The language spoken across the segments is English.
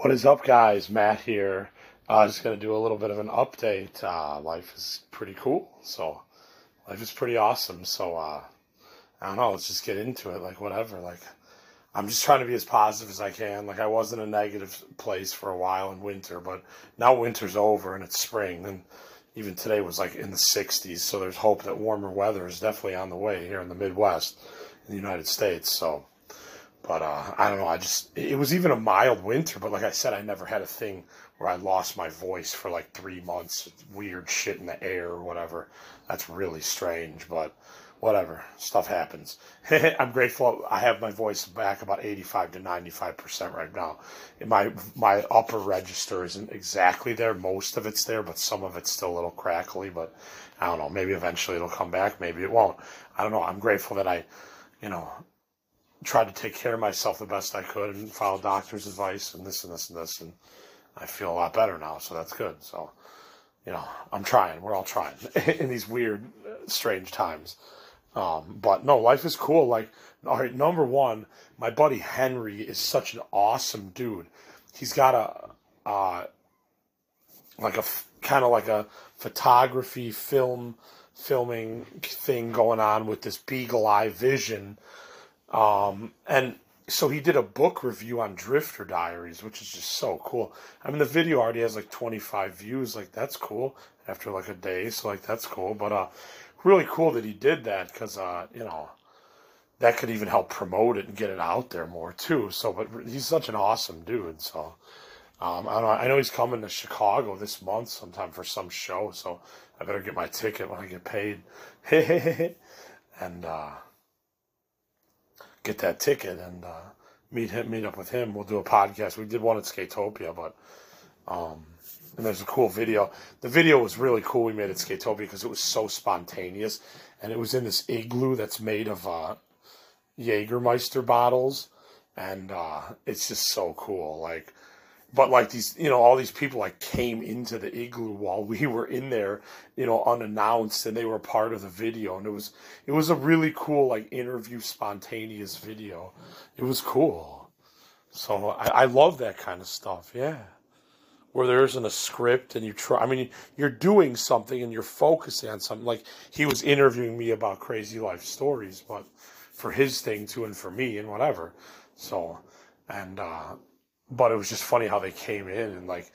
What is up, guys? Matt here. Uh, just going to do a little bit of an update. Uh, life is pretty cool. So, life is pretty awesome. So, uh, I don't know. Let's just get into it. Like, whatever. Like, I'm just trying to be as positive as I can. Like, I was in a negative place for a while in winter, but now winter's over and it's spring. And even today was like in the 60s. So, there's hope that warmer weather is definitely on the way here in the Midwest in the United States. So, but uh, I don't know. I just it was even a mild winter, but like I said, I never had a thing where I lost my voice for like three months. Weird shit in the air or whatever. That's really strange, but whatever. Stuff happens. I'm grateful I have my voice back about 85 to 95 percent right now. my my upper register isn't exactly there. Most of it's there, but some of it's still a little crackly. But I don't know. Maybe eventually it'll come back. Maybe it won't. I don't know. I'm grateful that I, you know, tried to take care of myself the best I could and follow doctor's advice and this and this and this and I feel a lot better now, so that's good. So, you know, I'm trying. We're all trying in these weird, strange times. Um, but no, life is cool. Like, all right, number one, my buddy Henry is such an awesome dude. He's got a, uh, like a kind of like a photography film filming thing going on with this Beagle Eye Vision um, and so he did a book review on Drifter Diaries, which is just so cool. I mean, the video already has like 25 views. Like, that's cool after like a day. So, like, that's cool. But, uh, really cool that he did that because, uh, you know, that could even help promote it and get it out there more too. So, but he's such an awesome dude. So, um, I, know, I know he's coming to Chicago this month sometime for some show. So, I better get my ticket when I get paid. and, uh, get that ticket and uh, meet him, meet up with him. We'll do a podcast. We did one at Skatopia, but um, and there's a cool video. The video was really cool. We made at Skatopia because it was so spontaneous, and it was in this igloo that's made of uh, Jägermeister bottles, and uh, it's just so cool. Like but like these you know all these people like came into the igloo while we were in there you know unannounced and they were part of the video. And it was it was a really cool like interview spontaneous video. It was cool. So i, I love that kind of stuff yeah. Where there isn't a script and you try i mean you're doing something and you're focusing on something. Like he was interviewing me about crazy life stories but for his thing too and for me and whatever. So and uh but it was just funny how they came in and like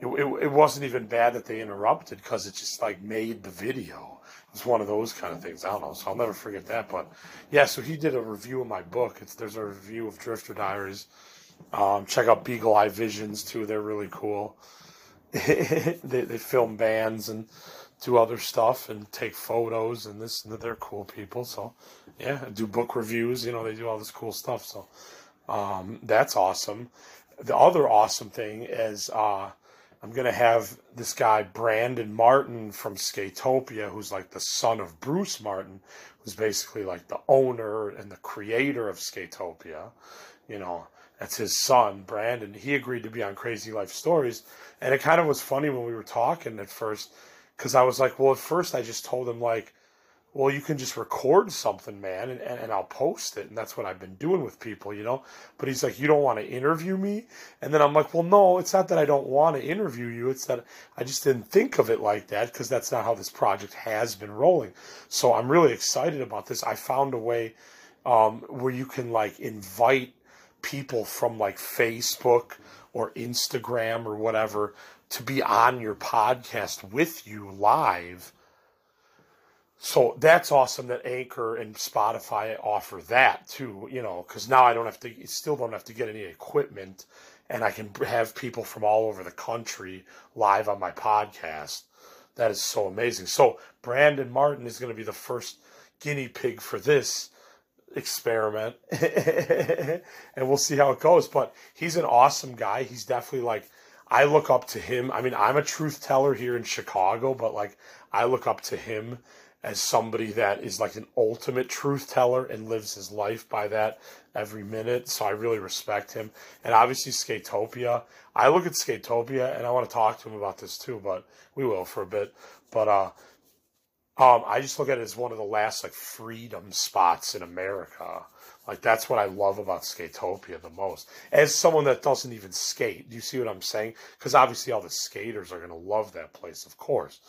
it, it, it wasn't even bad that they interrupted because it just like made the video. It was one of those kind of things. I don't know so i'll never forget that but yeah so he did a review of my book. It's there's a review of drifter diaries. Um, check out beagle eye visions too. They're really cool. They, they film bands and do other stuff and take photos and this and that. they're cool people so yeah do book reviews you know they do all this cool stuff so um, that's awesome the other awesome thing is uh, I'm gonna have this guy Brandon Martin from Skatopia, who's like the son of Brewce Martin, who's basically like the owner and the creator of Skatopia. You know, that's his son, Brandon. He agreed to be on Crazy Life Stories, and it kind of was funny when we were talking at first, because I was like, well, at first I just told him like well, you can just record something, man, and, and, and, I'll post it. And that's what I've been doing with people, you know? But he's like, you don't want to interview me? And then I'm like, well, no, it's not that I don't want to interview you. It's that I just didn't think of it like that because that's not how this project has been rolling. So I'm really excited about this. I found a way um, where you can like invite people from like Facebook or Instagram or whatever to be on your podcast with you live so that's awesome that Anchor and Spotify offer that too, you know, because now I don't have to, still don't have to get any equipment and I can have people from all over the country live on my podcast. That is so amazing. So Brandon Martin is going to be the first guinea pig for this experiment and we'll see how it goes. But he's an awesome guy. He's definitely like, I look up to him. I mean, I'm a truth teller here in Chicago, but like, I look up to him as somebody that is like an ultimate truth teller and lives his life by that every minute. So I really respect him. And obviously Skatopia. I look at Skatopia and I want to talk to him about this too, but we will for a bit. But uh um, I just look at it as one of the last like freedom spots in America. Like that's what I love about Skatopia the most. As someone that doesn't even skate, do you see what I'm saying? Because obviously all the skaters are going to love that place, of course,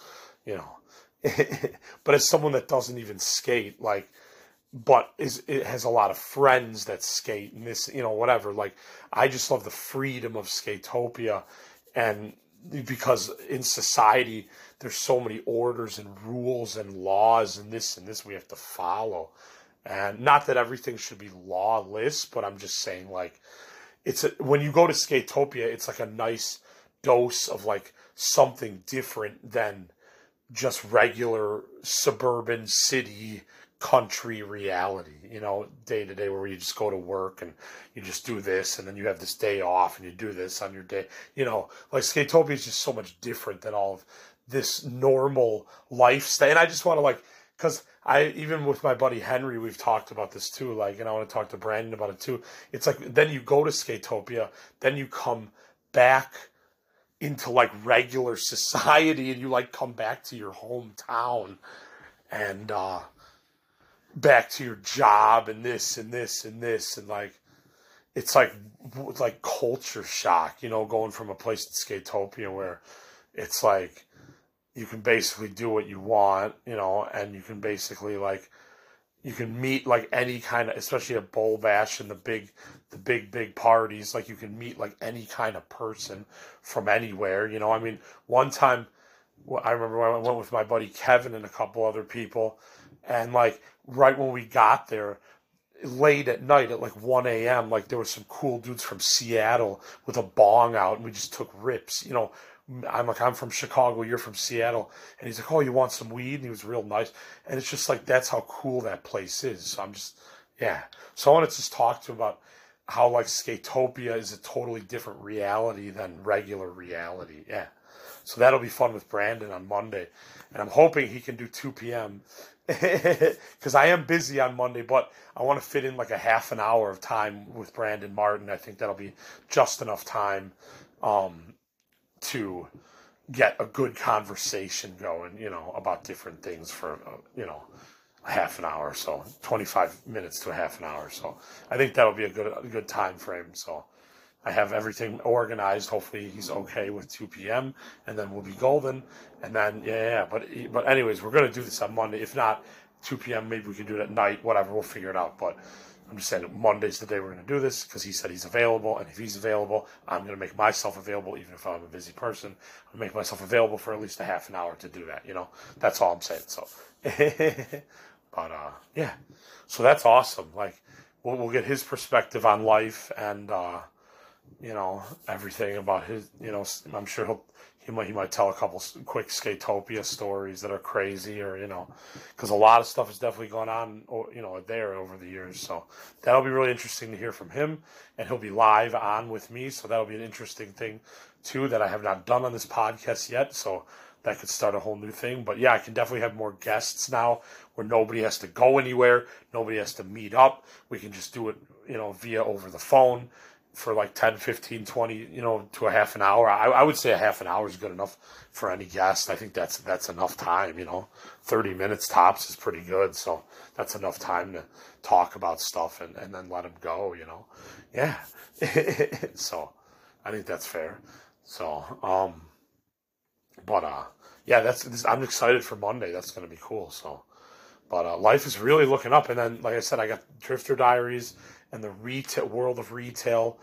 you know. but as someone that doesn't even skate, like, but is it has a lot of friends that skate and this, you know, whatever. Like, I just love the freedom of Skatopia, and because in society there's so many orders and rules and laws and this and this we have to follow and not that everything should be lawless, but I'm just saying like it's a, when you go to Skatopia, it's like a nice dose of like something different than just regular suburban city country reality, you know, day to day where you just go to work and you just do this and then you have this day off and you do this on your day. You know, like Skatopia is just so much different than all of this normal lifestyle. And I just want to like, because I even with my buddy Henry, we've talked about this too. Like, and I want to talk to Brandon about it too. It's like then you go to Skatopia, then you come back into like regular society, and you like come back to your hometown, and uh back to your job, and this and this and this, and like it's like like culture shock, you know, going from a place in Skatopia where it's like you can basically do what you want, you know, and you can basically like you can meet like any kind of especially a bowl bash and the big the big big parties like you can meet like any kind of person from anywhere you know i mean one time i remember i went with my buddy kevin and a couple other people and like right when we got there late at night at like 1 a.m like there were some cool dudes from seattle with a bong out and we just took rips you know I'm like, I'm from Chicago, you're from Seattle. And he's like, Oh, you want some weed? And he was real nice. And it's just like, that's how cool that place is. So I'm just, yeah. So I want to just talk to him about how like Skatopia is a totally different reality than regular reality. Yeah. So that'll be fun with Brandon on Monday. And I'm hoping he can do 2 p.m. because I am busy on Monday, but I want to fit in like a half an hour of time with Brandon Martin. I think that'll be just enough time. Um, to get a good conversation going, you know, about different things for, uh, you know, half an hour or so, 25 minutes to a half an hour. So I think that'll be a good, a good time frame. So I have everything organized. Hopefully he's okay with 2 p.m. and then we'll be golden. And then, yeah, yeah. But, but anyways, we're going to do this on Monday. If not 2 p.m., maybe we can do it at night, whatever. We'll figure it out. But I'm just saying Monday's the day we're going to do this because he said he's available, and if he's available, I'm going to make myself available, even if I'm a busy person. I'll make myself available for at least a half an hour to do that. You know, that's all I'm saying. So, but uh, yeah, so that's awesome. Like, we'll, we'll get his perspective on life and uh, you know everything about his. You know, I'm sure he'll he might he might tell a couple quick Skatopia stories that are crazy, or you know, because a lot of stuff has definitely gone on, you know, there over the years. So that'll be really interesting to hear from him, and he'll be live on with me. So that'll be an interesting thing too that I have not done on this podcast yet. So that could start a whole new thing. But yeah, I can definitely have more guests now, where nobody has to go anywhere, nobody has to meet up. We can just do it, you know, via over the phone for like 10, 15, 20, you know, to a half an hour. I, I would say a half an hour is good enough for any guest. I think that's that's enough time, you know. 30 minutes tops is pretty good. So that's enough time to talk about stuff and, and then let them go, you know. Yeah. so I think that's fair. So, um, but, uh, yeah, that's, this, I'm excited for Monday. That's going to be cool. So, but, uh, life is really looking up. And then, like I said, I got Drifter Diaries and the retail world of retail.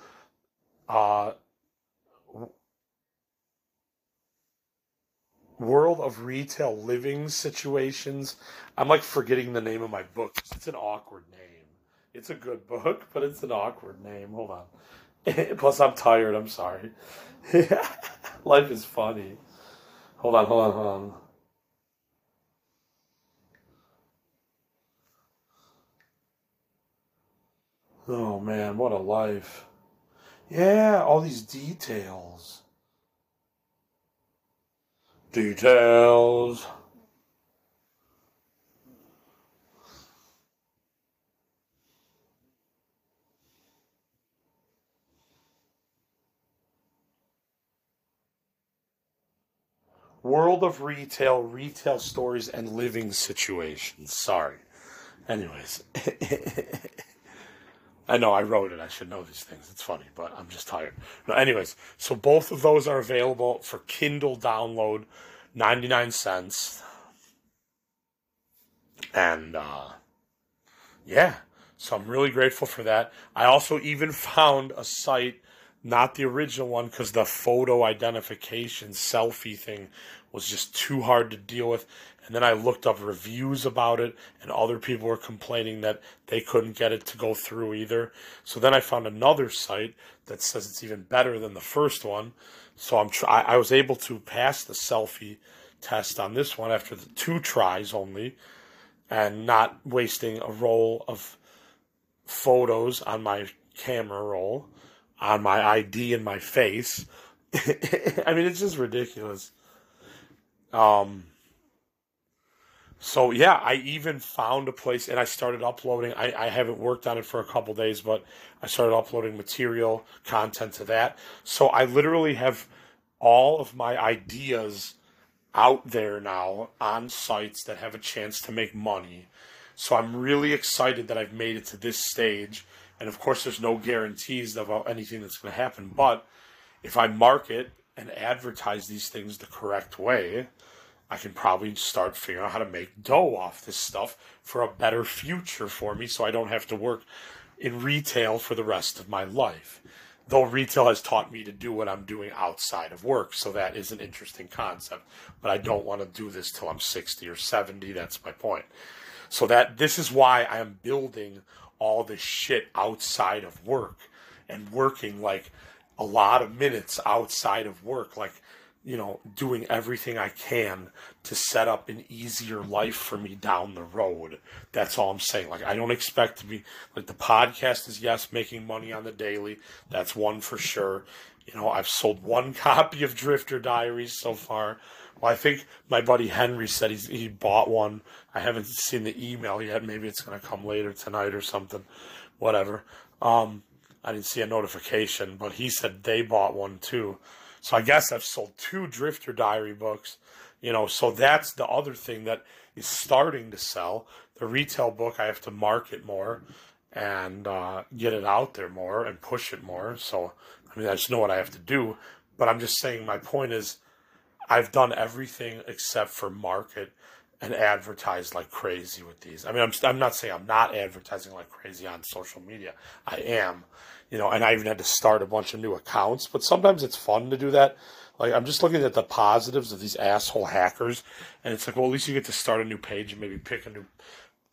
Uh, world of retail living situations. I'm like forgetting the name of my book. It's an awkward name. It's a good book, but it's an awkward name. Hold on. Plus, I'm tired. I'm sorry. Life is funny. Hold on, hold on, hold on. Oh man, what a life. Yeah, all these details. Details. World of retail, retail stories, and living situations. Sorry. Anyways. I know I wrote it. I should know these things. It's funny, but I'm just tired. No, anyways, so both of those are available for Kindle download, 99 cents. And uh, yeah, so I'm really grateful for that. I also even found a site, not the original one, because the photo identification selfie thing was just too hard to deal with. And then I looked up reviews about it, and other people were complaining that they couldn't get it to go through either. So then I found another site that says it's even better than the first one. So I'm try- I was able to pass the selfie test on this one after the two tries only, and not wasting a roll of photos on my camera roll, on my ID and my face. I mean, it's just ridiculous. Um, so yeah, I even found a place and I started uploading. I, I haven't worked on it for a couple days, but I started uploading material content to that. So I literally have all of my ideas out there now on sites that have a chance to make money. So I'm really excited that I've made it to this stage. And of course, there's no guarantees about anything that's going to happen. But if I market and advertise these things the correct way, I can probably start figuring out how to make dough off this stuff for a better future for me so I don't have to work in retail for the rest of my life. Though retail has taught me to do what I'm doing outside of work, so that is an interesting concept. But I don't want to do this till I'm 60 or 70. That's my point. So that this is why I am building all this shit outside of work and working like a lot of minutes outside of work. Like you know, doing everything I can to set up an easier life for me down the road. That's all I'm saying. Like, I don't expect to be, like, the podcast is, yes, making money on the daily. That's one for sure. You know, I've sold one copy of Drifter Diaries so far. Well, I think my buddy Henry said he's, he bought one. I haven't seen the email yet. Maybe it's going to come later tonight or something. Whatever. Um, I didn't see a notification, but he said they bought one too. So I guess I've sold two Drifter Diary books, you know, so that's the other thing that is starting to sell. The retail book, I have to market more and uh, get it out there more and push it more. So, I mean, I just know what I have to do. But I'm just saying, my point is, I've done everything except for market and advertise like crazy with these. I mean, I'm, I'm not saying I'm not advertising like crazy on social media. I am, you know, and I even had to start a bunch of new accounts, but sometimes it's fun to do that. Like, I'm just looking at the positives of these asshole hackers, and it's like, well, at least you get to start a new page and maybe pick a new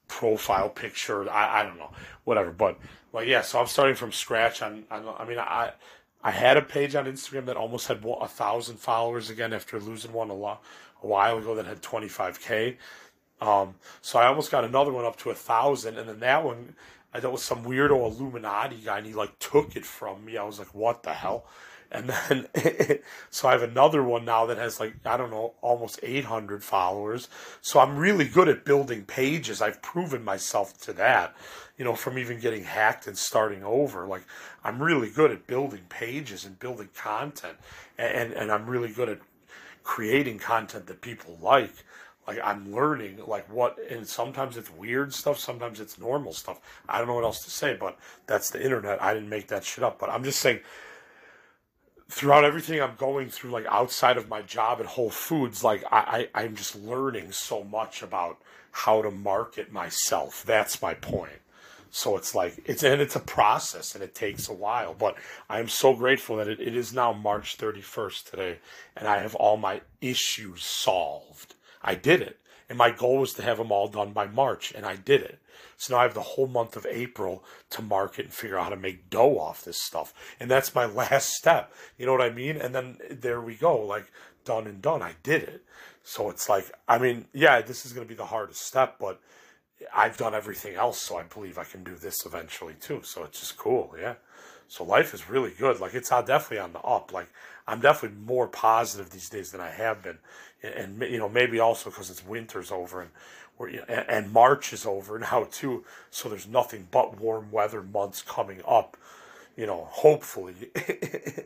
profile picture. I, I don't know, whatever. But, like, yeah, so I'm starting from scratch on, on I mean, I, I had a page on Instagram that almost had a thousand followers again after losing one a lot a while ago that had 25k. Um, so I almost got another one up to a thousand, and then that one I thought was some weirdo Illuminati guy, and he like took it from me. I was like, what the hell? And then, so I have another one now that has like, I don't know, almost 800 followers. So I'm really good at building pages. I've proven myself to that, you know, from even getting hacked and starting over. Like, I'm really good at building pages and building content. And, and I'm really good at creating content that people like like i'm learning like what and sometimes it's weird stuff sometimes it's normal stuff i don't know what else to say but that's the internet i didn't make that shit up but i'm just saying throughout everything i'm going through like outside of my job at whole foods like i, I i'm just learning so much about how to market myself that's my point so it's like it's and it's a process and it takes a while. But I am so grateful that it, it is now March 31st today, and I have all my issues solved. I did it. And my goal was to have them all done by March, and I did it. So now I have the whole month of April to market and figure out how to make dough off this stuff. And that's my last step. You know what I mean? And then there we go, like done and done. I did it. So it's like, I mean, yeah, this is going to be the hardest step, but I've done everything else, so I believe I can do this eventually too. So it's just cool, yeah. So life is really good. Like it's definitely on the up. Like I'm definitely more positive these days than I have been, and, and you know maybe also because it's winter's over and we're, and, and March is over now too. So there's nothing but warm weather months coming up. You know, hopefully.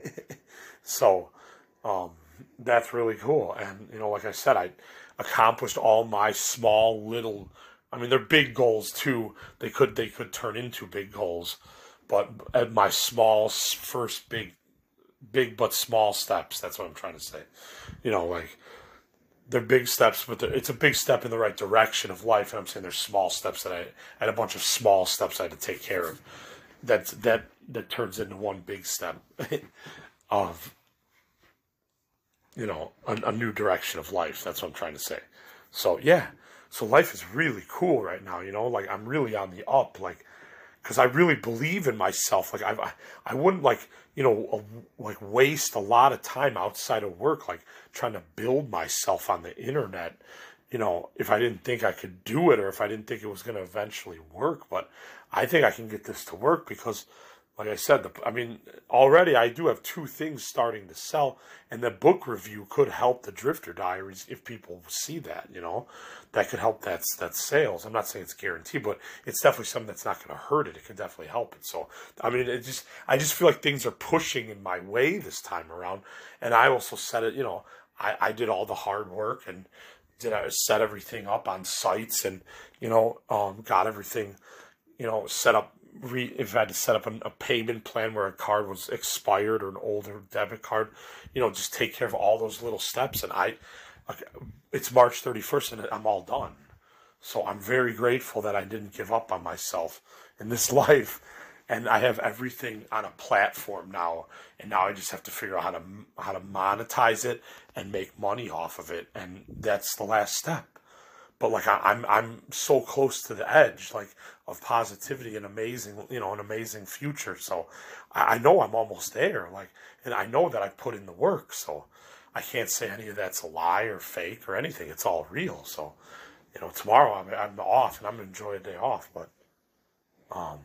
so um, that's really cool. And you know, like I said, I accomplished all my small little I mean, they're big goals too. They could they could turn into big goals, but at my small first big, big but small steps. That's what I'm trying to say. You know, like they're big steps, but it's a big step in the right direction of life. And I'm saying there's small steps that I, had a bunch of small steps I had to take care of. That that that turns into one big step of you know a, a new direction of life. That's what I'm trying to say. So yeah, so life is really cool right now. You know, like I'm really on the up. Like because I really believe in myself. Like I, I wouldn't like you know like waste a lot of time outside of work, like trying to build myself on the internet. You know, if I didn't think I could do it, or if I didn't think it was going to eventually work, but I think I can get this to work because like I said, the, I mean, already I do have two things starting to sell, and the book review could help the Drifter Diaries if people see that, you know, that could help that that sales. I'm not saying it's guaranteed, but it's definitely something that's not going to hurt it. It can definitely help it. So, I mean, it just I just feel like things are pushing in my way this time around, and I also said it, you know, I, I did all the hard work and did I set everything up on sites and you know um, got everything you know set up re, if I had to set up an, a payment plan where a card was expired or an older debit card, you know, just take care of all those little steps. And I, it's March 31st and I'm all done. So I'm very grateful that I didn't give up on myself in this life. And I have everything on a platform now, and now I just have to figure out how to how to monetize it and make money off of it, and that's the last step but like I, I'm, I'm so close to the edge, like of positivity and amazing, you know, an amazing future. So I, I know I'm almost there, like, and I know that I put in the work. So I can't say any of that's a lie or fake or anything. It's all real. So, you know, tomorrow I'm, I'm off and I'm gonna enjoy a day off. But, um,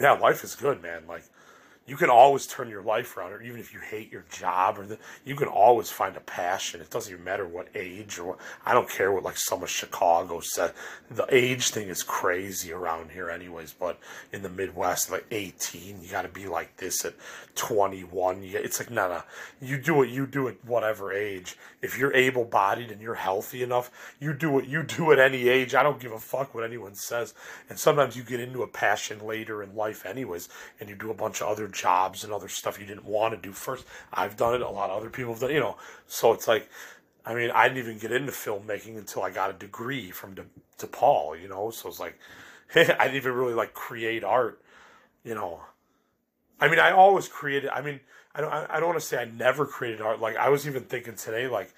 yeah, life is good, man. Like you can always turn your life around, or even if you hate your job, or the, you can always find a passion. It doesn't even matter what age or what, I don't care what like some of Chicago said. The age thing is crazy around here, anyways. But in the Midwest, like 18, you got to be like this at 21. You, it's like no, no. You do it. You do it whatever age. If you're able-bodied and you're healthy enough, you do what You do at any age. I don't give a fuck what anyone says. And sometimes you get into a passion later in life, anyways, and you do a bunch of other jobs and other stuff you didn't want to do first. I've done it. A lot of other people have done. You know, so it's like, I mean, I didn't even get into filmmaking until I got a degree from De, DePaul. You know, so it's like I didn't even really like create art. You know, I mean, I always created. I mean, I don't. I don't want to say I never created art. Like I was even thinking today, like,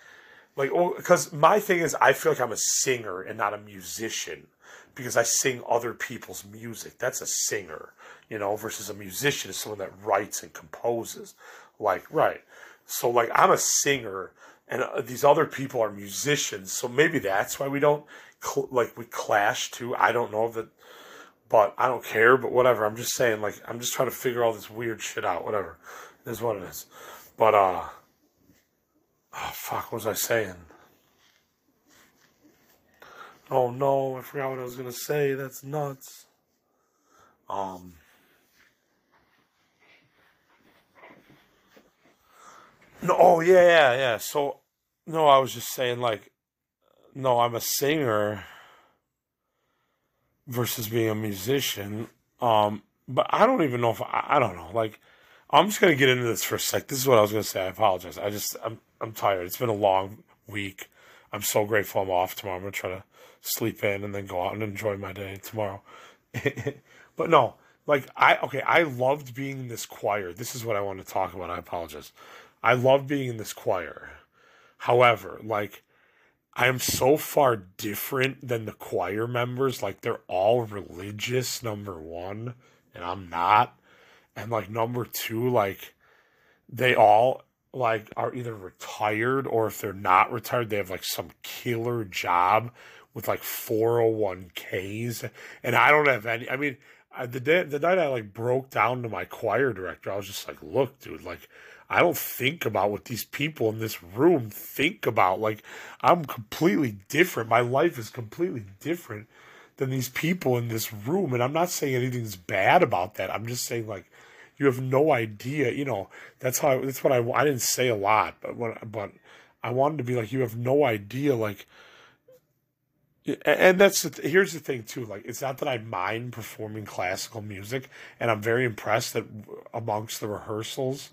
like, oh, because my thing is, I feel like I'm a singer and not a musician because I sing other people's music. That's a singer, you know, versus a musician is someone that writes and composes. Like, right. So, like, I'm a singer, and uh, these other people are musicians. So maybe that's why we don't, cl- like, we clash too. I don't know that, but I don't care, but whatever. I'm just saying, like, I'm just trying to figure all this weird shit out. Whatever. It is what it is. But, uh, oh, fuck, what was I saying? Oh no, I forgot what I was gonna say. That's nuts. Um. No, oh yeah, yeah, yeah. So, no, I was just saying like, no, I'm a singer versus being a musician. Um, but I don't even know if I, I don't know. Like, I'm just gonna get into this for a sec. This is what I was gonna say. I apologize. I just I'm I'm tired. It's been a long week. I'm so grateful I'm off tomorrow. I'm gonna try to sleep in, and then go out and enjoy my day tomorrow. but no, like I okay, I loved being in this choir. This is what I want to talk about. I apologize. I love being in this choir. However, like I am so far different than the choir members. Like they're all religious, number one, and I'm not. And like number two, like they all like are either retired or if they're not retired, they have like some killer job with like 401ks and I don't have any I mean I, the day the night I like broke down to my choir director I was just like look dude like I don't think about what these people in this room think about like I'm completely different. My life is completely different than these people in this room and I'm not saying anything's bad about that. I'm just saying like you have no idea you know that's how I, that's what I I didn't say a lot but when but I wanted to be like you have no idea like and that's the, here's the thing too like it's not that i mind performing classical music and i'm very impressed that amongst the rehearsals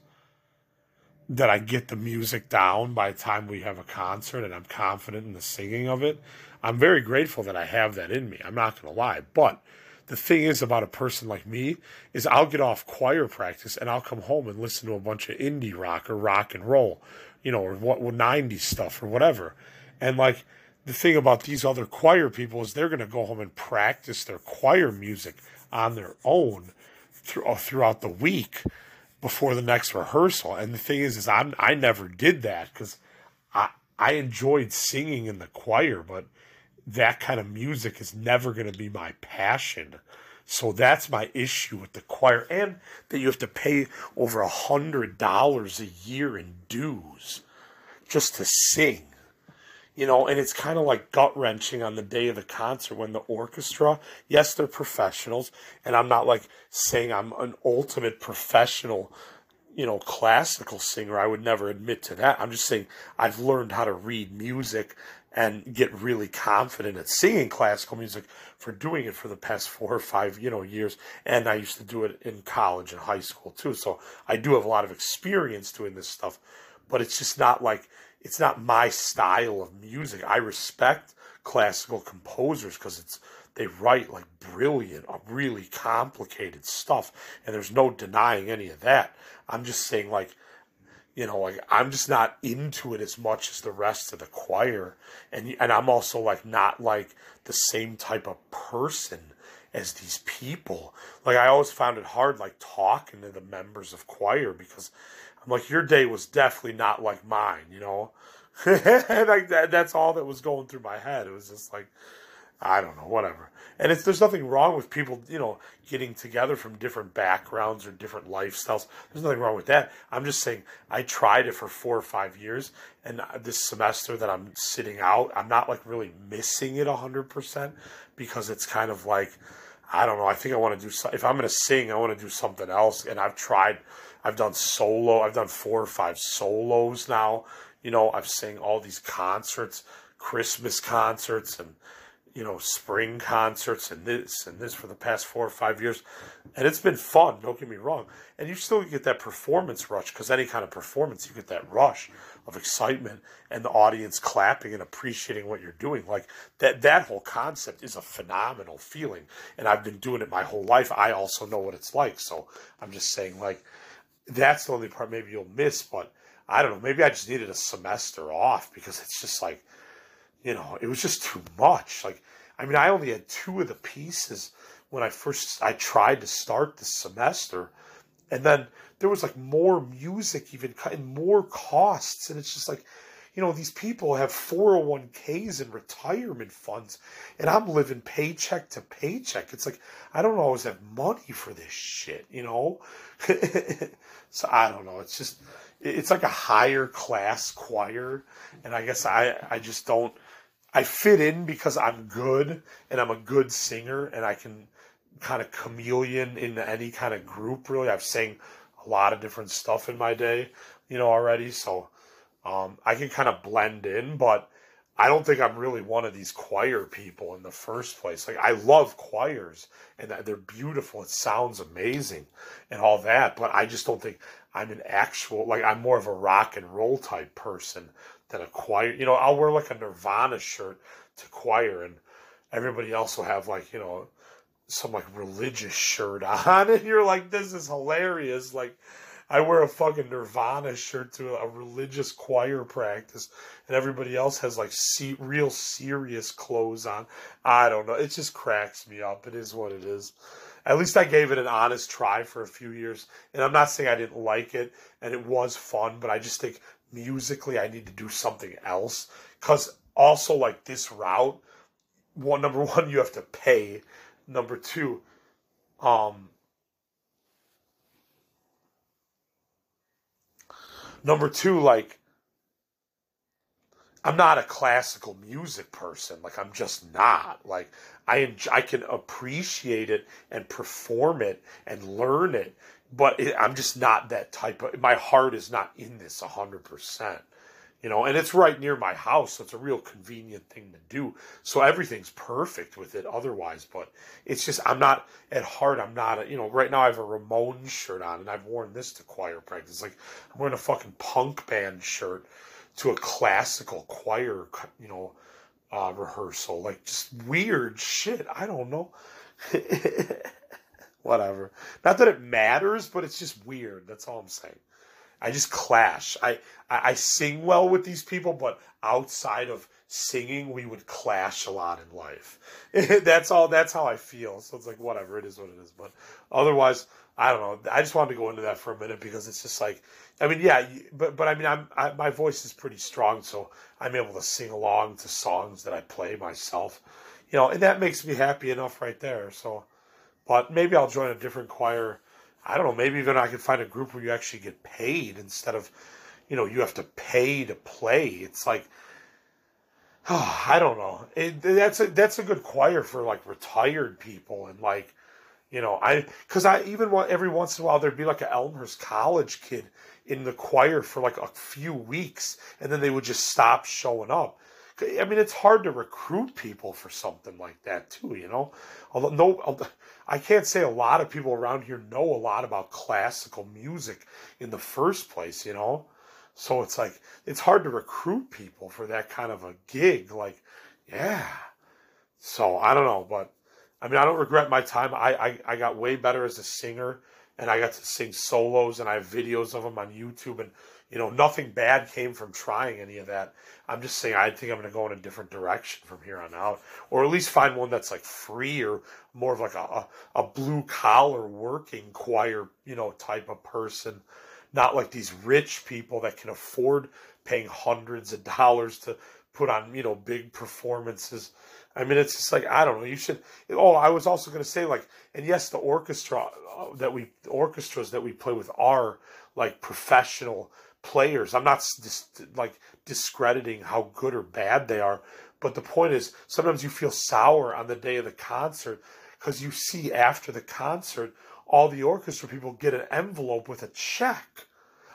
that i get the music down by the time we have a concert and i'm confident in the singing of it. I'm very grateful that i have that in me i'm not going to lie but the thing is about a person like me is i'll get off choir practice and i'll come home and listen to a bunch of indie rock or rock and roll you know or what 90s stuff or whatever. And like the thing about these other choir people is they're going to go home and practice their choir music on their own through, throughout the week before the next rehearsal. And the thing is, is I'm, I never did that because I, I enjoyed singing in the choir, but that kind of music is never going to be my passion. So that's my issue with the choir, and that you have to pay over a hundred dollars a year in dues just to sing you know, and it's kind of like gut wrenching on the day of the concert when the orchestra, yes, they're professionals, and I'm not like saying I'm an ultimate professional, you know, classical singer. I would never admit to that. I'm just saying I've learned how to read music and get really confident at singing classical music for doing it for the past four or five, you know, years. And I used to do it in college and high school too. So I do have a lot of experience doing this stuff, but it's just not like it's not my style of music. I respect classical composers because it's they write like brilliant, uh, really complicated stuff, and there's no denying any of that. I'm just saying like you know like i'm just not into it as much as the rest of the choir and and i'm also like not like the same type of person as these people like i always found it hard like talking to the members of choir because I'm like, your day was definitely not like mine, you know? like that, that's all that was going through my head. It was just like, I don't know, whatever. And it's there's nothing wrong with people, you know, getting together from different backgrounds or different lifestyles. There's nothing wrong with that. I'm just saying I tried it for four or five years, and uh, this semester that I'm sitting out, I'm not like really missing it hundred percent because it's kind of like I don't know. I think I want to do if I'm going to sing, I want to do something else. And I've tried I've done solo. I've done four or five solos now. You know, I've sang all these concerts, Christmas concerts, and you know, spring concerts, and this and this for the past four or five years, and it's been fun. Don't get me wrong. And you still get that performance rush because any kind of performance, you get that rush of excitement and the audience clapping and appreciating what you're doing. Like that. That whole concept is a phenomenal feeling, and I've been doing it my whole life. I also know what it's like. So I'm just saying, like that's the only part maybe you'll miss. But I don't know. Maybe I just needed a semester off because it's just like, you know, it was just too much. Like, I mean, I only had two of the pieces when I first I tried to start the semester, and then there was like more music, even and more costs, and it's just like, you know, these people have 401ks and retirement funds, and I'm living paycheck to paycheck. It's like, I don't always have money for this shit, you know? so I don't know. It's just, it's like a higher class choir, and I guess I, I just don't, I fit in because I'm good and I'm a good singer and I can kind of chameleon into any kind of group, really. I've sang a lot of different stuff in my day, you know, already. So, um, I can kind of blend in, but I don't think I'm really one of these choir people in the first place. Like I love choirs and they're beautiful. It sounds amazing and all that, but I just don't think I'm an actual like I'm more of a rock and roll type person than a choir. You know, I'll wear like a Nirvana shirt to choir and everybody else will have like, you know, some like religious shirt on and you're like this is hilarious like I wear a fucking Nirvana shirt to a religious choir practice, and everybody else has like real serious clothes on. I don't know. It just cracks me up. It is what it is. At least I gave it an honest try for a few years, and I'm not saying I didn't like it, and it was fun, but I just think musically I need to do something else. Cause also like this route, one number one you have to pay. Number two, um, Number two, like, I'm not a classical music person. Like, I'm just not. Like, I enjoy, I can appreciate it and perform it and learn it, but it, I'm just not that type of. My heart is not in this hundred percent. you know, and it's right near my house, so it's a real convenient thing to do. So everything's perfect with it otherwise, but it's just I'm not at heart. I'm not, a, you know, right now I have a Ramones shirt on, and I've worn this to choir practice. Like I'm wearing a fucking punk band shirt to a classical choir, you know, uh, rehearsal. Like just weird shit. I don't know. Whatever. Not that it matters, but it's just weird. That's all I'm saying. I just clash. I, I, I sing well with these people, but outside of singing, we would clash a lot in life. that's all. That's how I feel. So it's like whatever. It is what it is. But otherwise, I don't know. I just wanted to go into that for a minute because it's just like, I mean, yeah, but but I mean, I'm I, my voice is pretty strong, so I'm able to sing along to songs that I play myself, you know, and that makes me happy enough right there. So, but maybe I'll join a different choir I don't know, maybe even I could find a group where you actually get paid instead of, you know, you have to pay to play. It's like, oh, I don't know. It, that's a that's a good choir for like retired people and like, you know, I because I even want every once in a while there'd be like an Elmhurst College kid in the choir for like a few weeks and then they would just stop showing up. I mean, it's hard to recruit people for something like that too, you know. Although no, I can't say a lot of people around here know a lot about classical music in the first place, you know. So it's like it's hard to recruit people for that kind of a gig. Like, yeah. So I don't know, but I mean, I don't regret my time. I I, I got way better as a singer, and I got to sing solos, and I have videos of them on YouTube, and you know, nothing bad came from trying any of that. I'm just saying I think I'm going to go in a different direction from here on out, or at least find one that's like free or more of like a, a, blue collar working choir, you know, type of person, not like these rich people that can afford paying hundreds of dollars to put on, you know, big performances. I mean, it's just like I don't know. You should. Oh, I was also going to say like, and yes, the orchestra uh, that we orchestras that we play with are like professional players. I'm not dis- like discrediting how good or bad they are, but the point is sometimes you feel sour on the day of the concert because you see after the concert all the orchestra people get an envelope with a check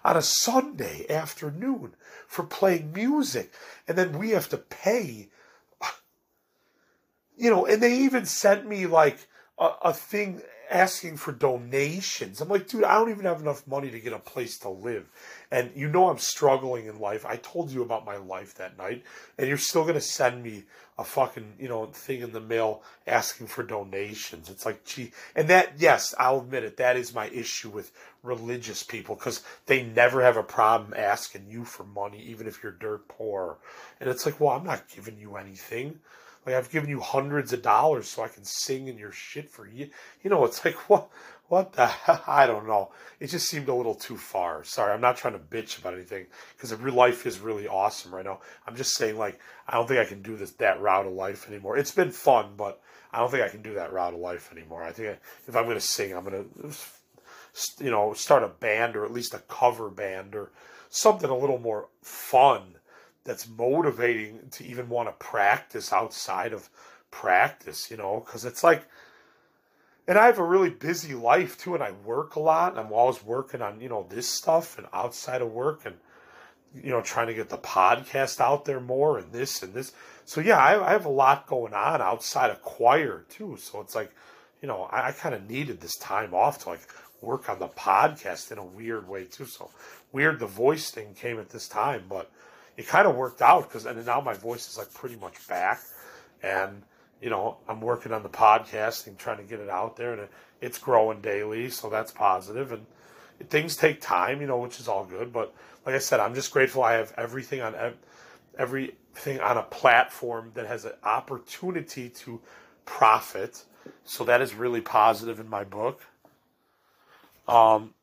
on a Sunday afternoon for playing music, and then we have to pay. Uh, you know, and they even sent me like a, a thing asking for donations. I'm like, dude, I don't even have enough money to get a place to live. And you know I'm struggling in life. I told you about my life that night, and you're still gonna send me a fucking, you know, thing in the mail asking for donations. It's like, gee, and that, yes, I'll admit it, that is my issue with religious people because they never have a problem asking you for money, even if you're dirt poor. And it's like, well, I'm not giving you anything. Like I've given you hundreds of dollars so I can sing in your shit for you. You know, it's like what what the I don't know. It just seemed a little too far. Sorry, I'm not trying to bitch about anything because real life is really awesome right now. I'm just saying like I don't think I can do this that route of life anymore. It's been fun, but I don't think I can do that route of life anymore. I think if I'm going to sing, I'm going to you know start a band or at least a cover band or something a little more fun that's motivating to even want to practice outside of practice, you know, because it's like, and I have a really busy life too, and I work a lot, and I'm always working on, you know, this stuff and outside of work and, you know, trying to get the podcast out there more and this and this. So, yeah, I, I have a lot going on outside of choir too. So it's like, you know, I, I kind of needed this time off to like work on the podcast in a weird way too. So weird the voice thing came at this time, but it kind of worked out because and now my voice is like pretty much back, and you know I'm working on the podcasting, trying to get it out there, and it, it's growing daily, so that's positive. And things take time, you know, which is all good. But like I said, I'm just grateful I have everything on everything on a platform that has an opportunity to profit. So that is really positive in my book. Um,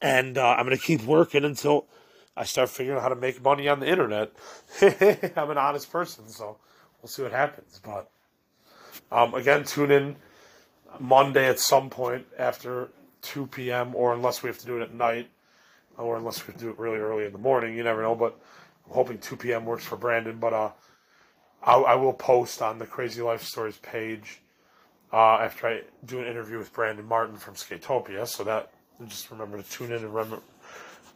and uh, I'm going to keep working until I start figuring out how to make money on the internet. I'm an honest person, so we'll see what happens. But um, again, tune in Monday at some point after 2 p.m. or unless we have to do it at night or unless we do it really early in the morning. You never know, but I'm hoping 2 p.m. works for Brandon. But uh, I, I will post on the Crazy Life Stories page uh, after I do an interview with Brandon Martin from Skatopia. So that just remember to tune in and remember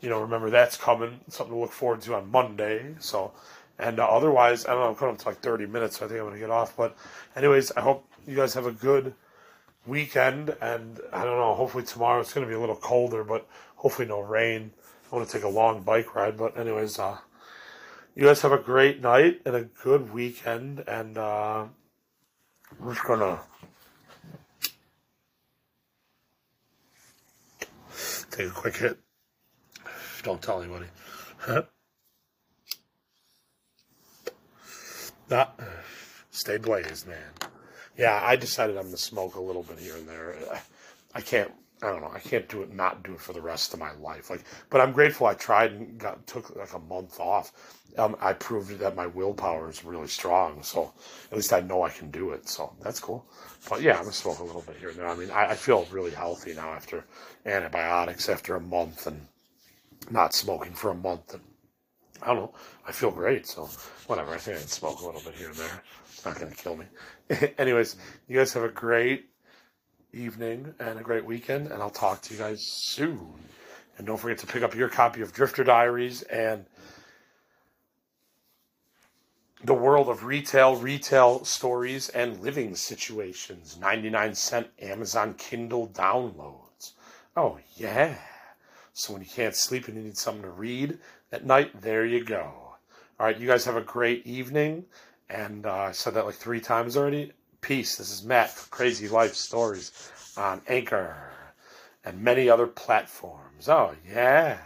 you know, remember that's coming. Something to look forward to on Monday. So, and uh, otherwise, I don't know. I'm coming up to like 30 minutes, so I think I'm gonna get off. But, anyways, I hope you guys have a good weekend, and I don't know. Hopefully tomorrow it's gonna be a little colder, but hopefully no rain. I want to take a long bike ride, but anyways, uh, you guys have a great night and a good weekend, and uh, I'm just gonna take a quick hit. Don't tell anybody. Not stay blazed, man. Yeah, I decided I'm gonna smoke a little bit here and there. I can't. I don't know. I can't do it. Not do it for the rest of my life. Like, but I'm grateful. I tried and got took like a month off. Um, I proved that my willpower is really strong. So at least I know I can do it. So that's cool. But yeah, I'm gonna smoke a little bit here and there. I mean, I, I feel really healthy now after antibiotics after a month and not smoking for a month. And I don't know. I feel great. So whatever. I think I can smoke a little bit here and there. It's not gonna kill me. Anyways, you guys have a great evening and a great weekend, and I'll talk to you guys soon. And don't forget to pick up your copy of Drifter Diaries and the world of retail, retail stories, and living situations. 99 cent Amazon Kindle downloads. Oh, yeah. So when you can't sleep and you need something to read at night, there you go. All right, you guys have a great evening. And uh, I said that like three times already. Peace. This is Matt for Crazy Life Stories on Anchor and many other platforms. Oh, yeah.